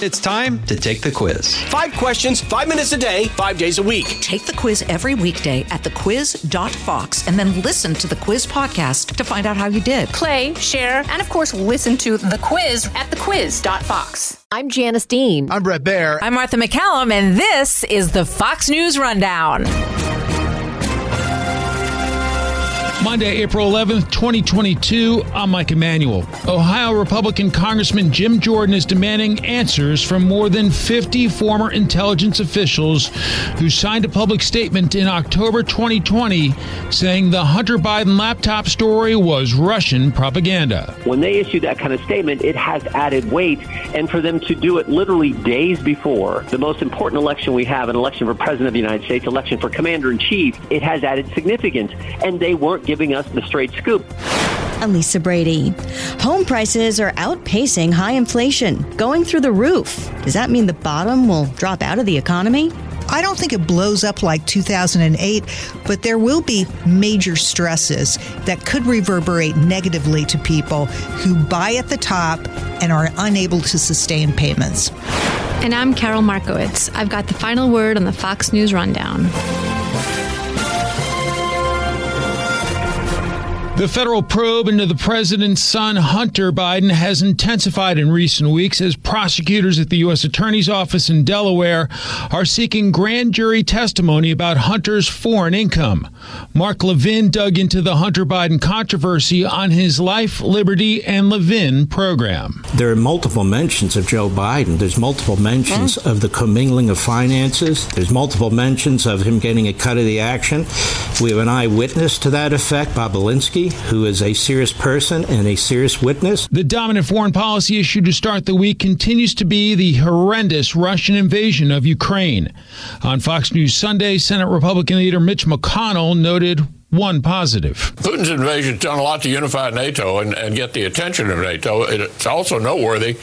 It's time to take the quiz. Five questions, five minutes a day, five days a week. Take the quiz every weekday at thequiz.fox and then listen to the quiz podcast to find out how you did. Play, share, and of course, listen to the quiz at thequiz.fox. I'm Janice Dean. I'm Bret Baier. I'm Martha MacCallum, and this is the Fox News Rundown. Monday, April 11th, 2022. I'm Mike Emanuel. Ohio Republican Congressman Jim Jordan is demanding answers from more than 50 former intelligence officials who signed a public statement in October 2020 saying the Hunter Biden laptop story was Russian propaganda. When they issue that kind of statement, it has added weight. And for them to do it literally days before the most important election we have, an election for President of the United States, election for Commander in Chief, it has added significance. And they weren't giving us the straight scoop. Lisa Brady. Home prices are outpacing high inflation, going through the roof. Does that mean the bottom will drop out of the economy? I don't think it blows up like 2008, but there will be major stresses that could reverberate negatively to people who buy at the top and are unable to sustain payments. And I'm Karol Markowicz. I've got the final word on the Fox News Rundown. The federal probe into the president's son, Hunter Biden, has intensified in recent weeks as prosecutors at the U.S. Attorney's Office in Delaware are seeking grand jury testimony about Hunter's foreign income. Mark Levin dug into the Hunter Biden controversy on his Life, Liberty, and Levin program. There are multiple mentions of Joe Biden. There's multiple mentions of the commingling of finances. There's multiple mentions of him getting a cut of the action. We have an eyewitness to that effect, Bobulinski who is a serious person and a serious witness. The dominant foreign policy issue to start the week continues to be the horrendous Russian invasion of Ukraine. On Fox News Sunday, Senate Republican leader Mitch McConnell noted one positive. Putin's invasion has done a lot to unify NATO and, and get the attention of NATO. It's also noteworthy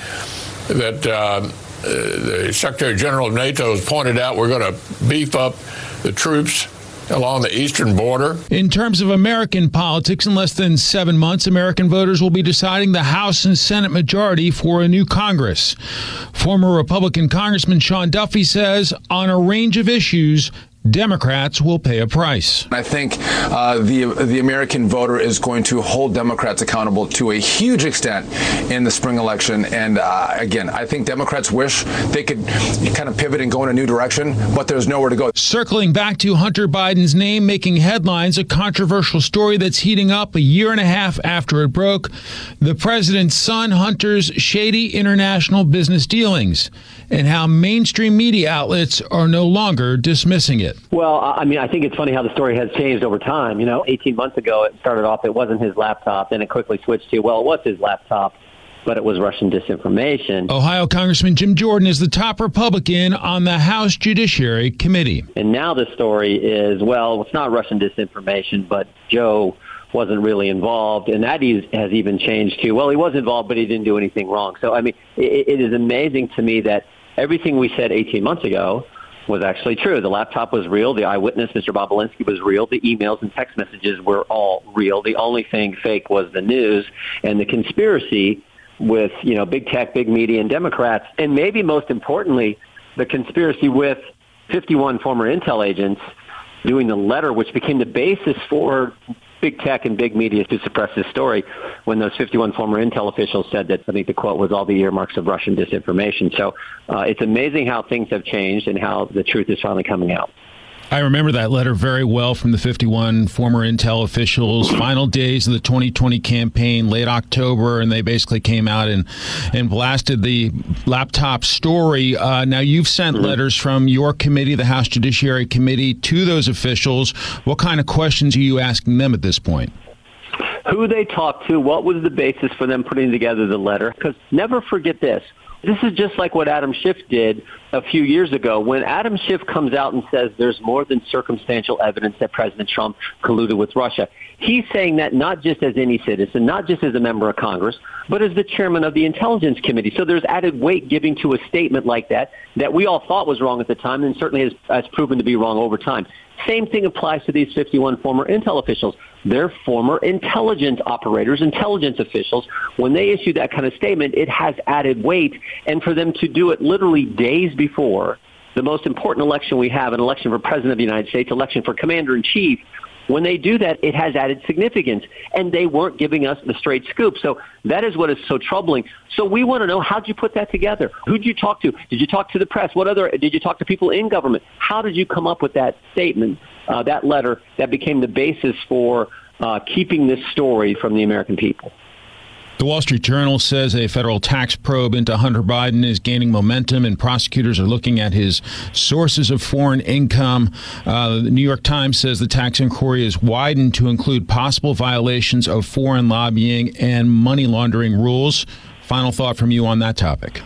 that uh, the Secretary General of NATO has pointed out we're going to beef up the troops along the eastern border. In terms of American politics, in less than seven months, American voters will be deciding the House and Senate majority for a new Congress. Former Republican Congressman Sean Duffy says on a range of issues, Democrats will pay a price. I think uh, the the American voter is going to hold Democrats accountable to a huge extent in the spring election. And uh, again, I think Democrats wish they could kind of pivot and go in a new direction, but there's nowhere to go. Circling back to Hunter Biden's name making headlines, a controversial story that's heating up a year and a half after it broke. The president's son, Hunter's shady international business dealings and how mainstream media outlets are no longer dismissing it. Well, I mean, I think it's funny how the story has changed over time. You know, 18 months ago, it started off, it wasn't his laptop. Then it quickly switched to, well, it was his laptop but it was Russian disinformation. Ohio Congressman Jim Jordan is the top Republican on the House Judiciary Committee. And now the story is, well, it's not Russian disinformation, but Joe wasn't really involved, and that has even changed too. Well, he was involved, but he didn't do anything wrong. So, I mean, it, it is amazing to me that everything we said 18 months ago was actually true. The laptop was real. The eyewitness, Mr. Bobulinski, was real. The emails and text messages were all real. The only thing fake was the news and the conspiracy with, you know, big tech, big media, and Democrats. And maybe most importantly, the conspiracy with 51 former intel agents doing the letter, which became the basis for big tech and big media to suppress this story when those 51 former intel officials said that I think the quote was all the earmarks of Russian disinformation. So uh, it's amazing how things have changed and how the truth is finally coming out. I remember that letter very well from the 51 former Intel officials. Final days of the 2020 campaign, late October, and they basically came out and and blasted the laptop story. Uh, now you've sent mm-hmm. letters from your committee, the House Judiciary Committee, to those officials. What kind of questions are you asking them at this point? Who they talked to, what was the basis for them putting together the letter? Because never forget this. This is just like what Adam Schiff did a few years ago when Adam Schiff comes out and says there's more than circumstantial evidence that President Trump colluded with Russia. He's saying that not just as any citizen, not just as a member of Congress, but as the chairman of the Intelligence Committee. So there's added weight giving to a statement like that that we all thought was wrong at the time and certainly has, has proven to be wrong over time. Same thing applies to these 51 former intel officials. They're former intelligence operators, intelligence officials. When they issue that kind of statement, it has added weight. And for them to do it literally days before the most important election we have, an election for President of the United States, election for Commander in Chief, when they do that, it has added significance. And they weren't giving us the straight scoop. So that is what is so troubling. So we want to know how did you put that together? Who did you talk to? Did you talk to the press? What other did you talk to people in government? How did you come up with that statement, uh, that letter that became the basis for uh, keeping this story from the American people? The Wall Street Journal says a federal tax probe into Hunter Biden is gaining momentum, and prosecutors are looking at his sources of foreign income. Uh, the New York Times says the tax inquiry is widened to include possible violations of foreign lobbying and money laundering rules. Final thought from you on that topic.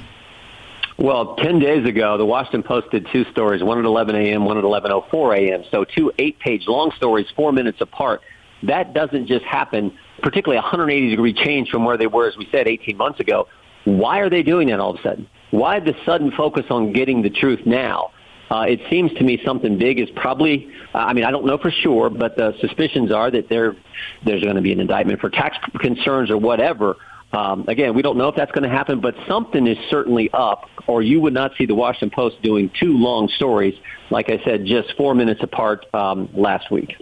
Well, 10 days ago, the Washington Post did two stories, one at 11 a.m., one at 11.04 a.m. So two eight-page long stories, four minutes apart. That doesn't just happen particularly a 180 degree change from where they were, as we said, 18 months ago. Why are they doing that all of a sudden? Why the sudden focus on getting the truth now? Uh, it seems to me something big is probably, uh, I mean, I don't know for sure, but the suspicions are that there, there's going to be an indictment for tax concerns or whatever. Um, again, we don't know if that's going to happen, but something is certainly up, or you would not see the Washington Post doing two long stories, like I said, just four minutes apart um, last week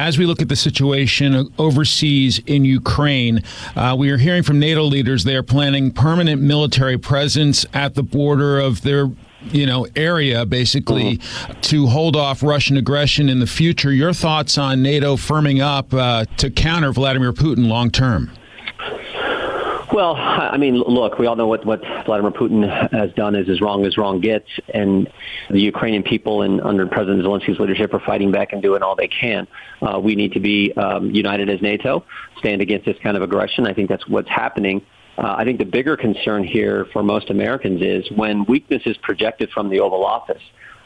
as we look at the situation overseas in Ukraine, uh, we are hearing from NATO leaders they are planning permanent military presence at the border of their you know area basically mm-hmm. to hold off Russian aggression in the future. Your thoughts on NATO firming up uh, to counter Vladimir Putin long term? Well, I mean, look, we all know what, what Vladimir Putin has done is as wrong as wrong gets, and the Ukrainian people and under President Zelensky's leadership are fighting back and doing all they can. Uh, we need to be um, united as NATO, stand against this kind of aggression. I think that's what's happening. Uh, I think the bigger concern here for most Americans is when weakness is projected from the Oval Office,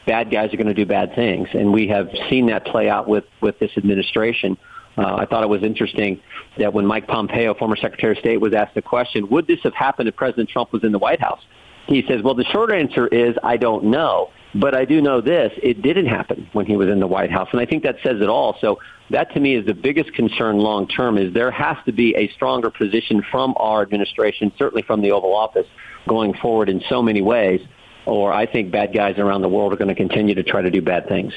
bad guys are going to do bad things, and we have seen that play out with with this administration. Uh, I thought it was interesting that when Mike Pompeo, former Secretary of State, was asked the question, would this have happened if President Trump was in the White House? He says, well, the short answer is I don't know. But I do know this, it didn't happen when he was in the White House. And I think that says it all. So that to me is the biggest concern long term is there has to be a stronger position from our administration, certainly from the Oval Office, going forward in so many ways. Or I think bad guys around the world are going to continue to try to do bad things.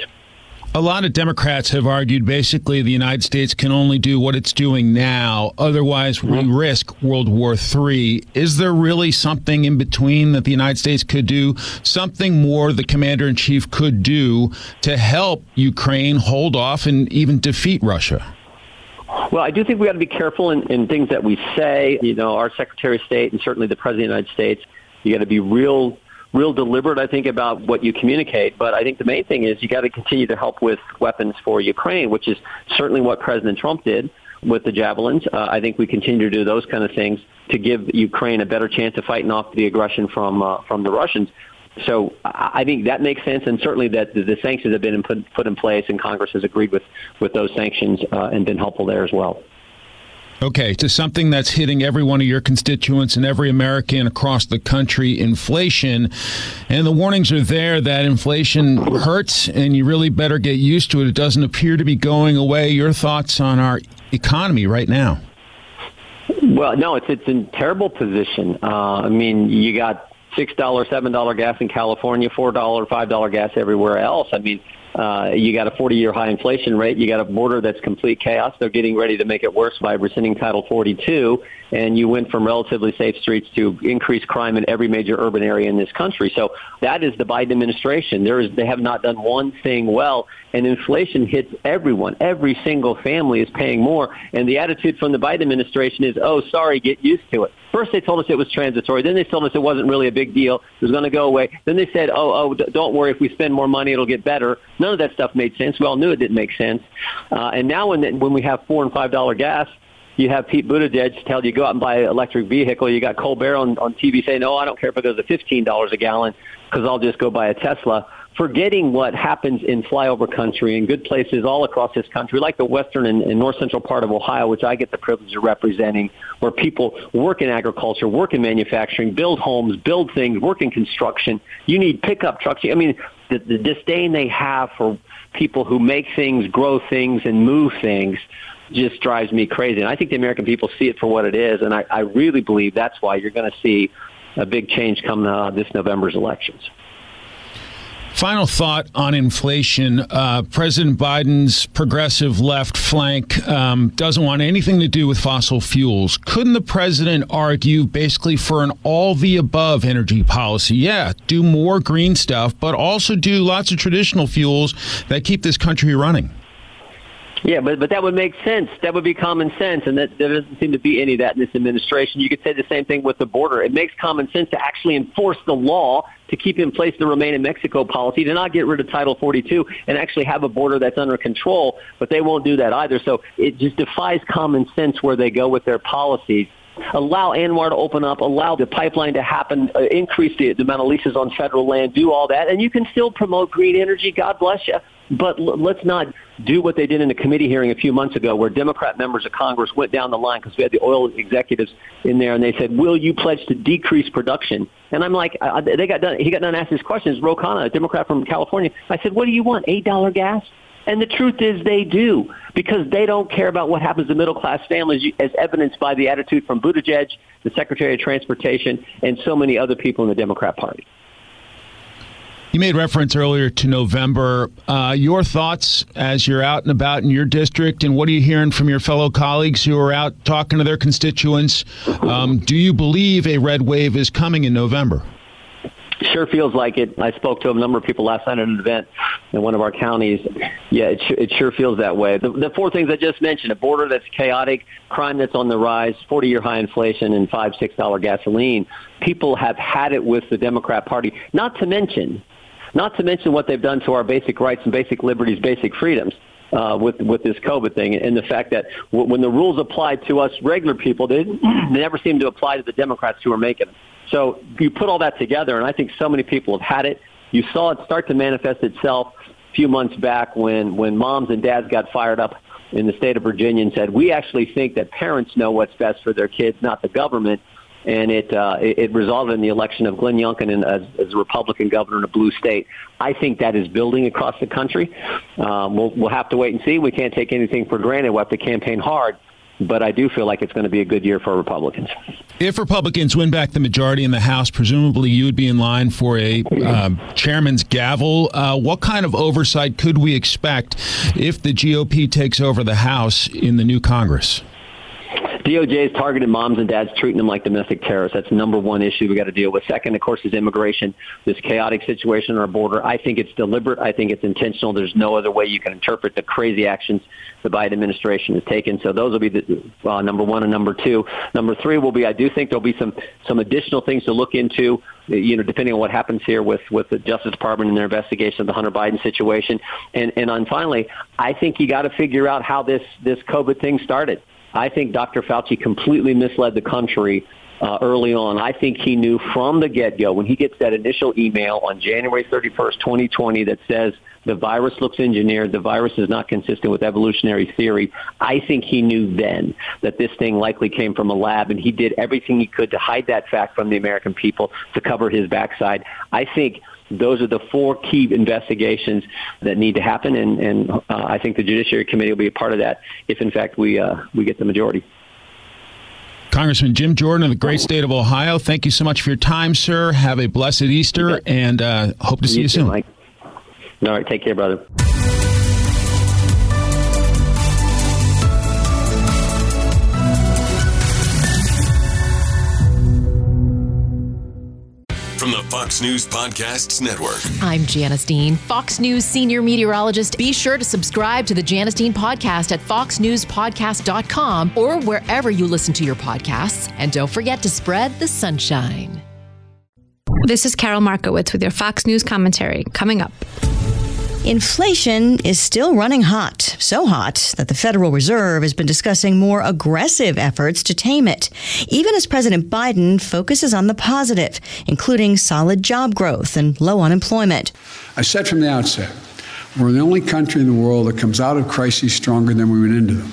A lot of Democrats have argued basically the United States can only do what it's doing now. Otherwise, we mm-hmm. risk World War III. Is there really something in between that the United States could do? Something more the commander in chief could do to help Ukraine hold off and even defeat Russia? Well, I do think we got to be careful in, in things that we say. You know, our Secretary of State and certainly the President of the United States, you got to be real real deliberate, I think, about what you communicate. But I think the main thing is you got to continue to help with weapons for Ukraine, which is certainly what President Trump did with the javelins. Uh, I think we continue to do those kind of things to give Ukraine a better chance of fighting off the aggression from uh, from the Russians. So I think that makes sense, and certainly that the sanctions have been put, put in place, and Congress has agreed with with those sanctions uh, and been helpful there as well. Okay, to something that's hitting every one of your constituents and every American across the country inflation. And the warnings are there that inflation hurts and you really better get used to it. It doesn't appear to be going away. Your thoughts on our economy right now? Well, no, it's it's in terrible position. Uh, I mean, you got six dollar, seven dollar gas in California, four dollar, five dollar gas everywhere else. I mean, uh, you got a 40-year high inflation rate. You got a border that's complete chaos. They're getting ready to make it worse by rescinding Title 42, and you went from relatively safe streets to increased crime in every major urban area in this country. So that is the Biden administration. There is, they have not done one thing well, and inflation hits everyone. Every single family is paying more, and the attitude from the Biden administration is, "Oh, sorry, get used to it." First, they told us it was transitory. Then they told us it wasn't really a big deal. It was going to go away. Then they said, "Oh, oh, don't worry. If we spend more money, it'll get better." None of that stuff made sense. We all knew it didn't make sense. Uh, and now, when when we have four and five dollar gas, you have Pete Buttigieg tell you go out and buy an electric vehicle. You got Colbert on, on TV saying, no, I don't care if it goes to $15 a gallon because I'll just go buy a Tesla forgetting what happens in flyover country in good places all across this country, like the western and, and north central part of Ohio, which I get the privilege of representing, where people work in agriculture, work in manufacturing, build homes, build things, work in construction. You need pickup trucks. I mean, the, the disdain they have for people who make things, grow things, and move things just drives me crazy. And I think the American people see it for what it is, and I, I really believe that's why you're going to see a big change come uh, this November's elections. Final thought on inflation. Uh, President Biden's progressive left flank um, doesn't want anything to do with fossil fuels. Couldn't the president argue basically for an all the above energy policy? Yeah, do more green stuff, but also do lots of traditional fuels that keep this country running. Yeah, but but that would make sense. That would be common sense, and that there doesn't seem to be any of that in this administration. You could say the same thing with the border. It makes common sense to actually enforce the law to keep in place the Remain in Mexico policy, to not get rid of Title 42, and actually have a border that's under control. But they won't do that either. So it just defies common sense where they go with their policies allow ANWR to open up, allow the pipeline to happen, uh, increase the, the amount of leases on federal land, do all that, and you can still promote green energy. God bless you. But l- let's not do what they did in the committee hearing a few months ago, where Democrat members of Congress went down the line because we had the oil executives in there, and they said, "Will you pledge to decrease production?" And I'm like, I, they got done. He got done asking his questions. Ro Khanna, a Democrat from California. I said, "What do you want? Eight dollar gas?" And the truth is they do because they don't care about what happens to middle class families as evidenced by the attitude from Buttigieg, the Secretary of Transportation, and so many other people in the Democrat Party. You made reference earlier to November. Uh, your thoughts as you're out and about in your district, and what are you hearing from your fellow colleagues who are out talking to their constituents? Um, do you believe a red wave is coming in November? Sure feels like it. I spoke to a number of people last night at an event in one of our counties. Yeah, it, it sure feels that way. The, the four things I just mentioned, a border that's chaotic, crime that's on the rise, 40-year high inflation, and five, $6 gasoline. People have had it with the Democrat Party. Not to mention not to mention what they've done to our basic rights and basic liberties, basic freedoms. Uh, with with this COVID thing, and the fact that w- when the rules apply to us regular people, they, they never seem to apply to the Democrats who are making them. So you put all that together, and I think so many people have had it. You saw it start to manifest itself a few months back when when moms and dads got fired up in the state of Virginia and said, "We actually think that parents know what's best for their kids, not the government." and it, uh, it, it resulted in the election of Glenn Youngkin as, as a Republican governor in a blue state. I think that is building across the country. Um, we'll, we'll have to wait and see. We can't take anything for granted. We'll have to campaign hard. But I do feel like it's going to be a good year for Republicans. If Republicans win back the majority in the House, presumably you would be in line for a um, chairman's gavel. Uh, what kind of oversight could we expect if the GOP takes over the House in the new Congress? DOJ is targeting moms and dads, treating them like domestic terrorists. That's number one issue we got to deal with. Second, of course, is immigration. This chaotic situation on our border. I think it's deliberate. I think it's intentional. There's no other way you can interpret the crazy actions the Biden administration has taken. So those will be the uh, number one and number two. Number three will be. I do think there'll be some some additional things to look into. You know, depending on what happens here with with the Justice Department and their investigation of the Hunter Biden situation. And and on finally, I think you got to figure out how this this COVID thing started. I think Dr. Fauci completely misled the country uh, early on. I think he knew from the get-go when he gets that initial email on January 31st, 2020 that says the virus looks engineered, the virus is not consistent with evolutionary theory. I think he knew then that this thing likely came from a lab and he did everything he could to hide that fact from the American people to cover his backside. I think those are the four key investigations that need to happen, and, and uh, I think the Judiciary Committee will be a part of that if, in fact, we uh, we get the majority. Congressman Jim Jordan of the great state of Ohio, thank you so much for your time, sir. Have a blessed Easter, and uh, hope to see you, you soon. Mike. All right, take care, brother. Fox News Podcasts Network. I'm Janice Dean, Fox News senior meteorologist. Be sure to subscribe to the Janice Dean podcast at foxnewspodcast.com or wherever you listen to your podcasts. And don't forget to spread the sunshine. This is Karol Markowicz with your Fox News commentary coming up. Inflation is still running hot, so hot that the Federal Reserve has been discussing more aggressive efforts to tame it, even as President Biden focuses on the positive, including solid job growth and low unemployment. I said from the outset, we're the only country in the world that comes out of crises stronger than we went into them.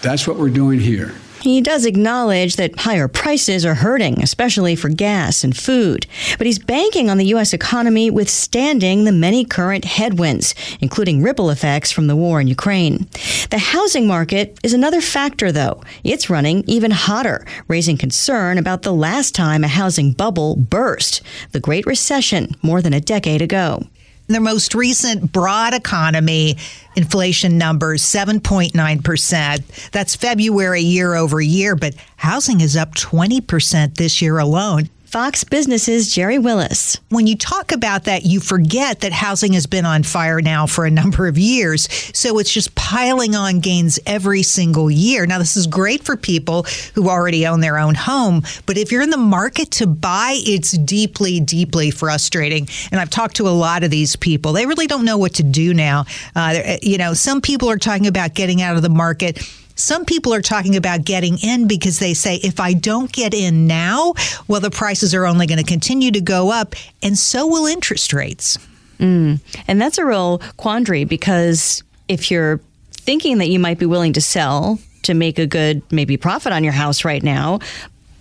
That's what we're doing here. He does acknowledge that higher prices are hurting, especially for gas and food. But he's banking on the U.S. economy withstanding the many current headwinds, including ripple effects from the war in Ukraine. The housing market is another factor, though. It's running even hotter, raising concern about the last time a housing bubble burst, the Great Recession, more than a decade ago. The most recent broad economy inflation numbers 7.9%. That's February year over year, but housing is up 20% this year alone. Fox Business's Gerri Willis. When you talk about that, you forget that housing has been on fire now for a number of years. So it's just piling on gains every single year. Now, this is great for people who already own their own home, but if you're in the market to buy, it's deeply, deeply frustrating. And I've talked to a lot of these people. They really don't know what to do now. Uh, you know, some people are talking about getting out of the market some people are talking about getting in because they say, if I don't get in now, well, the prices are only going to continue to go up, and so will interest rates. Mm. And that's a real quandary because if you're thinking that you might be willing to sell to make a good, maybe profit on your house right now,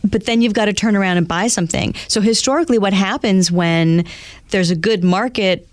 but then you've got to turn around and buy something. So historically, what happens when there's a good market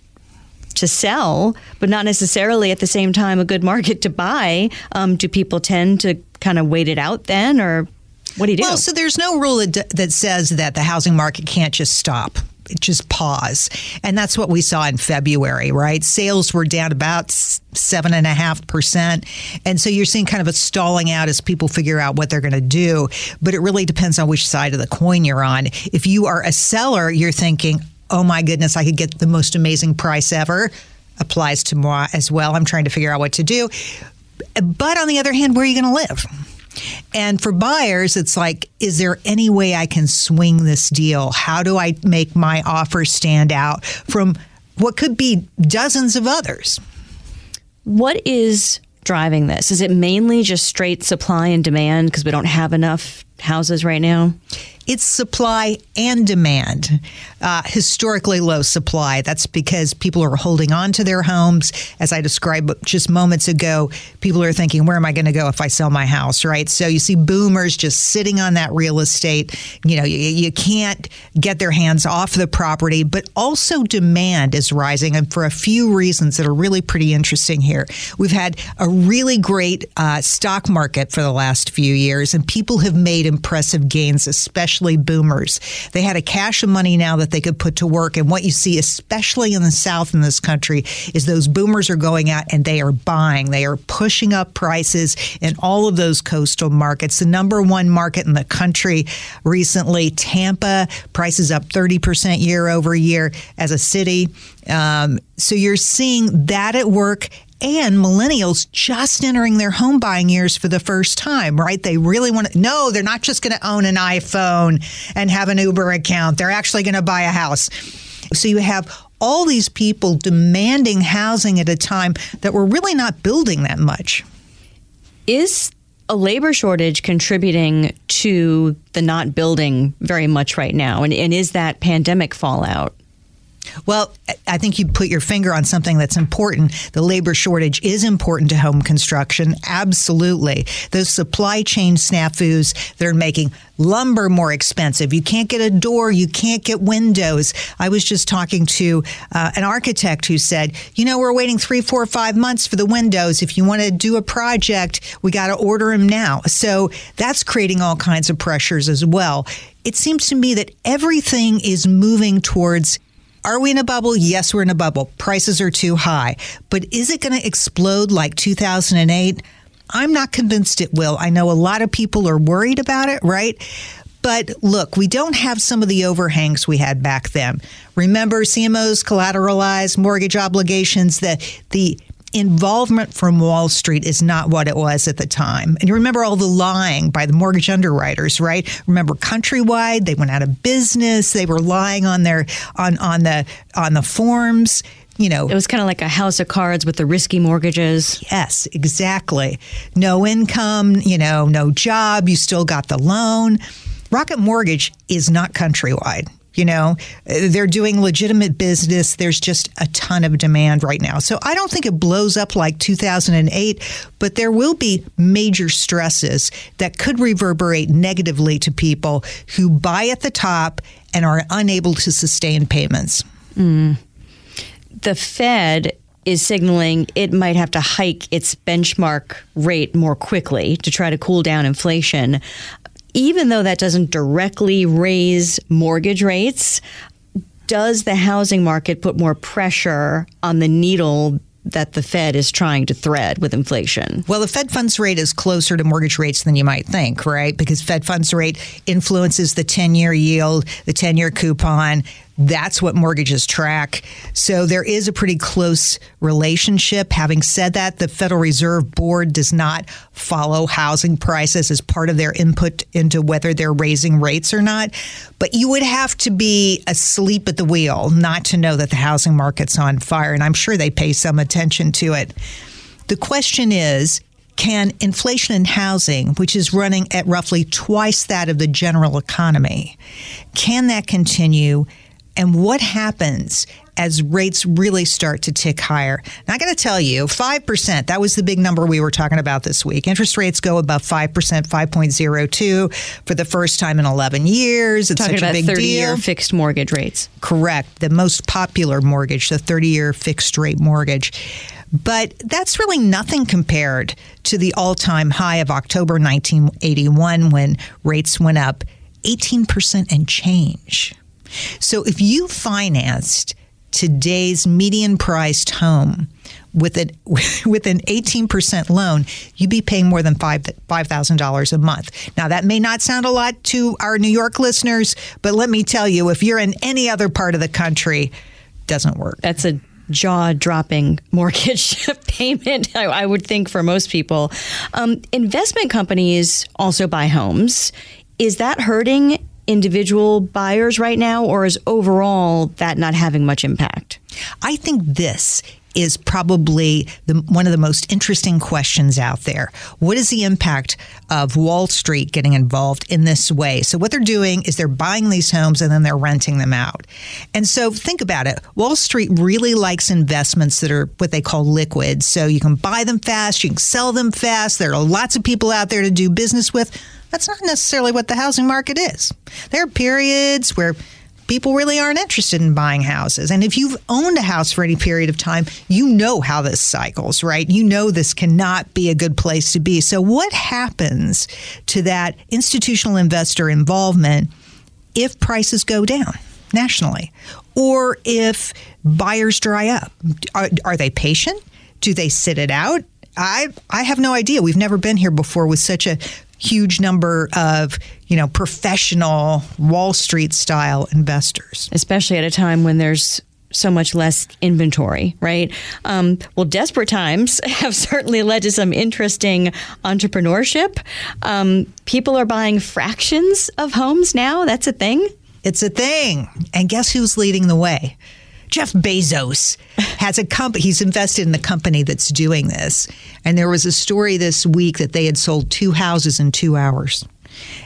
to sell, but not necessarily at the same time a good market to buy. Um, do people tend to kind of wait it out then, or what do you do? Well, so there's no rule that, that says that the housing market can't just stop it just pause. And that's what we saw in February, right? Sales were down about seven and a half percent. And so you're seeing kind of a stalling out as people figure out what they're going to do. But it really depends on which side of the coin you're on. If you are a seller, you're thinking, oh my goodness, I could get the most amazing price ever applies to moi as well. I'm trying to figure out what to do. But on the other hand, where are you going to live? And for buyers, it's like, is there any way I can swing this deal? How do I make my offer stand out from what could be dozens of others? What is driving this? Is it mainly just straight supply and demand because we don't have enough houses right now? It's supply and demand. Uh, historically low supply. That's because people are holding on to their homes. As I described just moments ago, people are thinking, where am I going to go if I sell my house, right? So you see boomers just sitting on that real estate. You know, you, you can't get their hands off the property, but also demand is rising, and for a few reasons that are really pretty interesting here. We've had a really great uh, stock market for the last few years, and people have made impressive gains, especially especially boomers. They had a cache of money now that they could put to work. And what you see, especially in the South in this country, is those boomers are going out and they are buying. They are pushing up prices in all of those coastal markets. The number one market in the country recently, Tampa, prices up 30% year over year as a city. Um, so you're seeing that at work and millennials just entering their home buying years for the first time, right? They really want to, no, they're not just going to own an iPhone and have an Uber account. They're actually going to buy a house. So you have all these people demanding housing at a time that we're really not building that much. Is a labor shortage contributing to the not building very much right now? And, and is that pandemic fallout? Well, I think you put your finger on something that's important. The labor shortage is important to home construction. Absolutely. Those supply chain snafus, they're making lumber more expensive. You can't get a door, you can't get windows. I was just talking to uh, an architect who said, you know, we're waiting three, four, five months for the windows. If you want to do a project, we got to order them now. So that's creating all kinds of pressures as well. It seems to me that everything is moving towards are we in a bubble? Yes, we're in a bubble. Prices are too high. But is it going to explode like 2008? I'm not convinced it will. I know a lot of people are worried about it, right? But look, we don't have some of the overhangs we had back then. Remember CMOs collateralized mortgage obligations, the the involvement from Wall Street is not what it was at the time. And you remember all the lying by the mortgage underwriters, right? Remember Countrywide, they went out of business, they were lying on their on on the on the forms. you know, it was kind of like a house of cards with the risky mortgages. Yes, exactly. No income, you know, no job, you still got the loan. Rocket Mortgage is not countrywide. You know, they're doing legitimate business. There's just a ton of demand right now. So I don't think it blows up like 2008, but there will be major stresses that could reverberate negatively to people who buy at the top and are unable to sustain payments. Mm. The Fed is signaling it might have to hike its benchmark rate more quickly to try to cool down inflation even though that doesn't directly raise mortgage rates, does the housing market put more pressure on the needle that the Fed is trying to thread with inflation? Well, the Fed funds rate is closer to mortgage rates than you might think, right? Because Fed funds rate influences the 10 year yield, the 10 year coupon, that's what mortgages track. So there is a pretty close relationship. Having said that, the Federal Reserve Board does not follow housing prices as part of their input into whether they're raising rates or not. But you would have to be asleep at the wheel not to know that the housing market's on fire. And I'm sure they pay some attention to it. The question is, can inflation in housing, which is running at roughly twice that of the general economy, can that continue? And what happens as rates really start to tick higher. Now, I got to tell you, 5%, that was the big number we were talking about this week. Interest rates go above 5%, 5.02 for the first time in 11 years. It's talking such a big 30 deal. year fixed mortgage rates. Correct. The most popular mortgage, the 30 year fixed rate mortgage. But that's really nothing compared to the all time high of October 1981 when rates went up 18% and change. So if you financed today's median priced home with an with an 18% loan, you'd be paying more than five $5,000 a month. Now that may not sound a lot to our New York listeners, but let me tell you if you're in any other part of the country, doesn't work. That's a jaw dropping mortgage payment, I, I, would think, for most people. Um, investment companies also buy homes. Is that hurting individual buyers right now, or is overall that not having much impact? I think this is probably the, one of the most interesting questions out there. What is the impact of Wall Street getting involved in this way? So, what they're doing is they're buying these homes and then they're renting them out. And so, think about it Wall Street really likes investments that are what they call liquid. So, you can buy them fast, you can sell them fast. There are lots of people out there to do business with. That's not necessarily what the housing market is. There are periods where people really aren't interested in buying houses. And if you've owned a house for any period of time, you know how this cycles, right? You know this cannot be a good place to be. So, what happens to that institutional investor involvement if prices go down nationally? Or if buyers dry up? Are, are they patient? Do they sit it out? I I have no idea. We've never been here before with such a huge number of you know professional Wall Street style investors, especially at a time when there's so much less inventory, right? Um, well, desperate times have certainly led to some interesting entrepreneurship. Um, people are buying fractions of homes now. That's a thing. It's a thing. And guess who's leading the way? Jeff Bezos has a company. He's invested in the company that's doing this. And there was a story this week that they had sold two houses in two hours.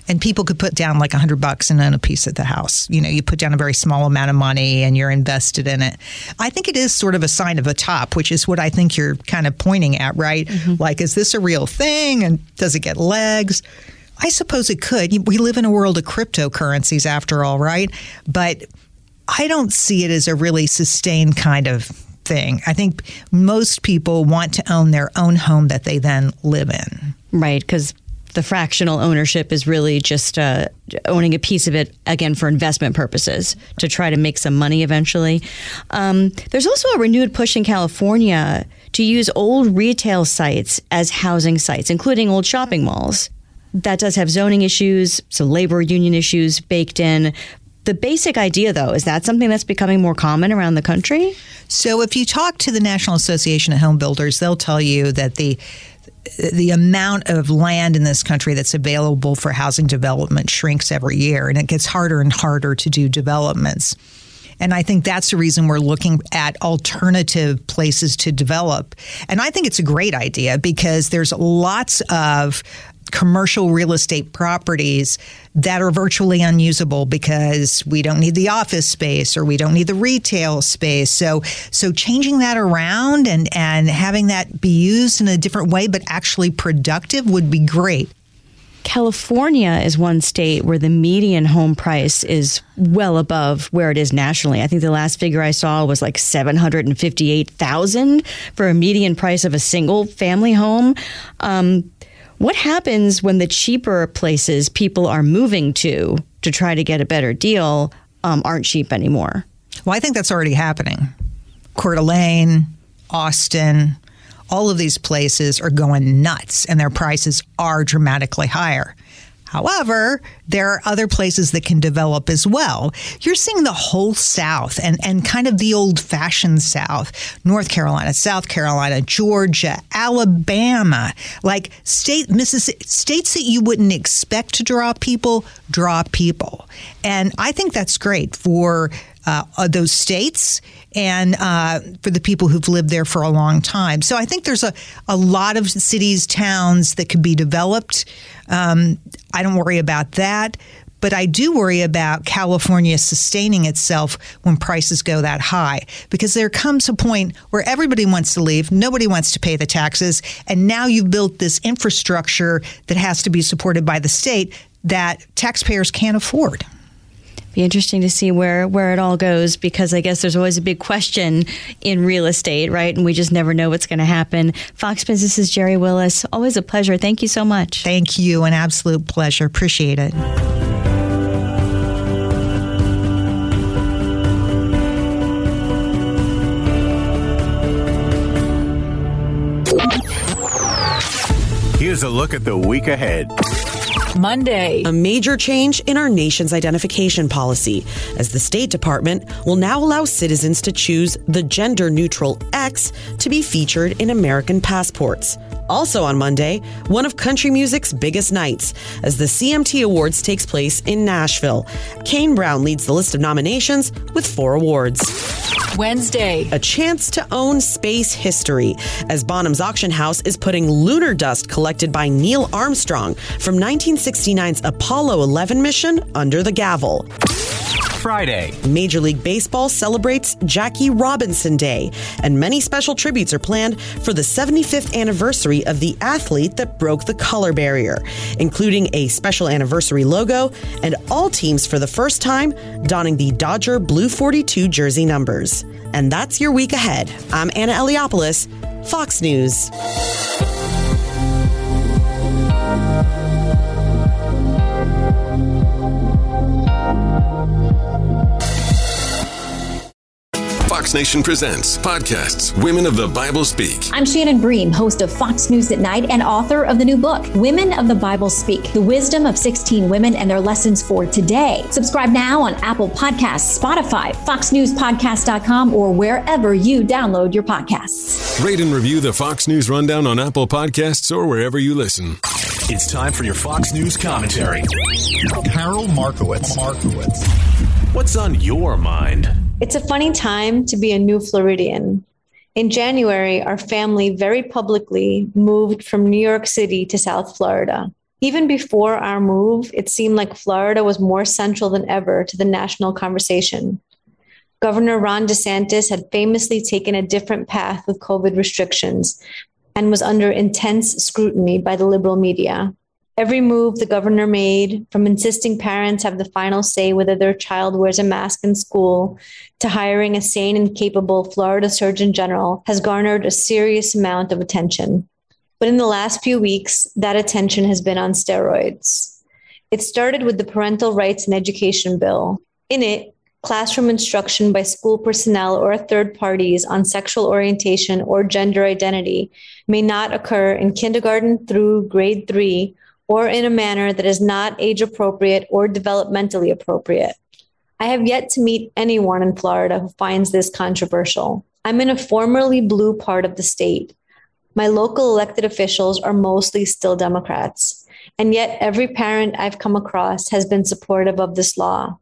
And people could put down like a hundred bucks and own a piece of the house. You know, you put down a very small amount of money and you're invested in it. I think it is sort of a sign of a top, which is what I think you're kind of pointing at, right? Mm-hmm. Like, is this a real thing? And does it get legs? I suppose it could. We live in a world of cryptocurrencies after all, right? But I don't see it as a really sustained kind of thing. I think most people want to own their own home that they then live in. Right, because the fractional ownership is really just uh, owning a piece of it again for investment purposes to try to make some money eventually. Um, there's also a renewed push in California to use old retail sites as housing sites, including old shopping malls. That does have zoning issues, some labor union issues baked in, the basic idea, though, is that something that's becoming more common around the country? So, if you talk to the National Association of Home Builders, they'll tell you that the the amount of land in this country that's available for housing development shrinks every year, and it gets harder and harder to do developments. And I think that's the reason we're looking at alternative places to develop. And I think it's a great idea because there's lots of commercial real estate properties that are virtually unusable because we don't need the office space or we don't need the retail space. So so changing that around and and having that be used in a different way but actually productive would be great. California is one state where the median home price is well above where it is nationally. I think the last figure I saw was like 758,000 for a median price of a single family home. Um, what happens when the cheaper places people are moving to to try to get a better deal um, aren't cheap anymore? Well, I think that's already happening. Coeur d'Alene, Austin, all of these places are going nuts and their prices are dramatically higher. However, there are other places that can develop as well. You're seeing the whole South and, and kind of the old fashioned South North Carolina, South Carolina, Georgia, Alabama, like state, Mississippi, states that you wouldn't expect to draw people, draw people. And I think that's great for uh, those states and uh, for the people who've lived there for a long time. So I think there's a, a lot of cities, towns that could be developed. Um, I don't worry about that. But I do worry about California sustaining itself when prices go that high because there comes a point where everybody wants to leave, nobody wants to pay the taxes, and now you've built this infrastructure that has to be supported by the state that taxpayers can't afford be interesting to see where where it all goes because I guess there's always a big question in real estate, right? And we just never know what's going to happen. Fox Business is Gerri Willis. Always a pleasure. Thank you so much. Thank you. An absolute pleasure. Appreciate it. Here's a look at the week ahead. Monday. A major change in our nation's identification policy, as the State Department will now allow citizens to choose the gender neutral X to be featured in American passports. Also on Monday, one of country music's biggest nights, as the CMT Awards takes place in Nashville. Kane Brown leads the list of nominations with four awards. Wednesday. A chance to own space history, as Bonham's Auction House is putting lunar dust collected by Neil Armstrong from 1969's Apollo 11 mission under the gavel. Friday. Major League Baseball celebrates Jackie Robinson Day, and many special tributes are planned for the 75th anniversary of the athlete that broke the color barrier, including a special anniversary logo and all teams for the first time donning the Dodger Blue 42 jersey numbers. And that's your week ahead. I'm Anna Eliopoulos, Fox News. Fox Nation Presents podcasts Women of the Bible Speak. I'm Shannon Bream, host of Fox News at Night and author of the new book, Women of the Bible Speak The Wisdom of 16 Women and Their Lessons for Today. Subscribe now on Apple Podcasts, Spotify, FoxNewsPodcast.com, or wherever you download your podcasts. Rate and review the Fox News Rundown on Apple Podcasts or wherever you listen. It's time for your Fox News commentary. Karol Markowicz. Markowicz. What's on your mind? It's a funny time to be a new Floridian. In January, our family very publicly moved from New York City to South Florida. Even before our move, it seemed like Florida was more central than ever to the national conversation. Governor Ron DeSantis had famously taken a different path with COVID restrictions and was under intense scrutiny by the liberal media. Every move the governor made, from insisting parents have the final say whether their child wears a mask in school to hiring a sane and capable Florida Surgeon General, has garnered a serious amount of attention. But in the last few weeks, that attention has been on steroids. It started with the Parental Rights and Education Bill. In it, classroom instruction by school personnel or third parties on sexual orientation or gender identity may not occur in kindergarten through grade three or in a manner that is not age appropriate or developmentally appropriate. I have yet to meet anyone in Florida who finds this controversial. I'm in a formerly blue part of the state. My local elected officials are mostly still Democrats, and yet every parent I've come across has been supportive of this law.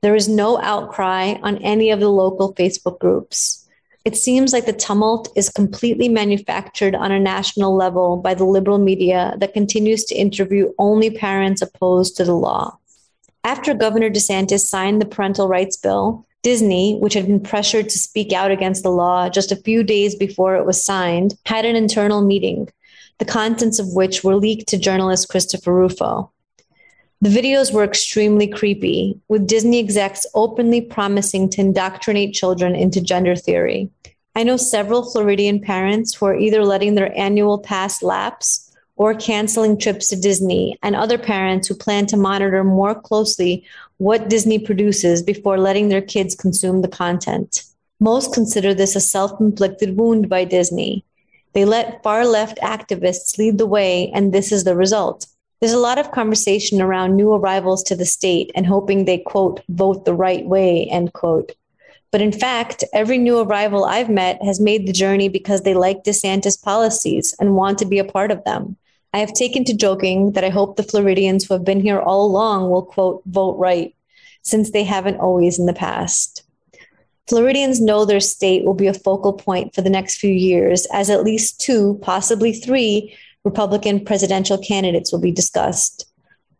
There is no outcry on any of the local Facebook groups. It seems like the tumult is completely manufactured on a national level by the liberal media that continues to interview only parents opposed to the law. After Governor DeSantis signed the parental rights bill, Disney, which had been pressured to speak out against the law just a few days before it was signed, had an internal meeting, the contents of which were leaked to journalist Christopher Rufo. The videos were extremely creepy, with Disney execs openly promising to indoctrinate children into gender theory. I know several Floridian parents who are either letting their annual pass lapse or canceling trips to Disney, and other parents who plan to monitor more closely what Disney produces before letting their kids consume the content. Most consider this a self inflicted wound by Disney. They let far left activists lead the way, and this is the result. There's a lot of conversation around new arrivals to the state and hoping they, quote, vote the right way, end quote. But in fact, every new arrival I've met has made the journey because they like DeSantis policies and want to be a part of them. I have taken to joking that I hope the Floridians who have been here all along will, quote, vote right, since they haven't always in the past. Floridians know their state will be a focal point for the next few years, as at least two, possibly three, Republican presidential candidates will be discussed.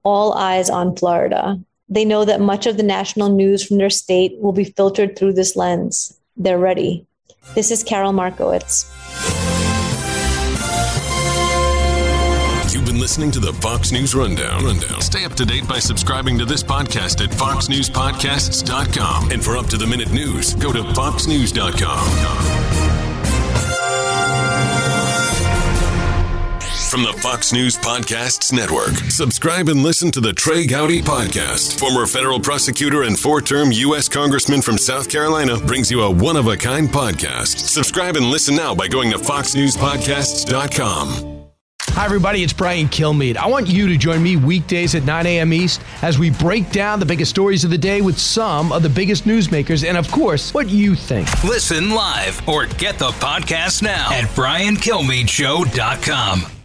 All eyes on Florida. They know that much of the national news from their state will be filtered through this lens. They're ready. This is Karol Markowicz. You've been listening to the Fox News Rundown. Rundown. Stay up to date by subscribing to this podcast at foxnewspodcasts.com. And for up to the minute news, go to foxnews.com. From the Fox News Podcasts Network, subscribe and listen to the Trey Gowdy Podcast. Former federal prosecutor and four term U.S. Congressman from South Carolina brings you a one of a kind podcast. Subscribe and listen now by going to foxnewspodcasts.com. Hi, everybody. It's Brian Kilmeade. I want you to join me weekdays at 9 a.m. East as we break down the biggest stories of the day with some of the biggest newsmakers and, of course, what you think. Listen live or get the podcast now at briankilmeadshow.com.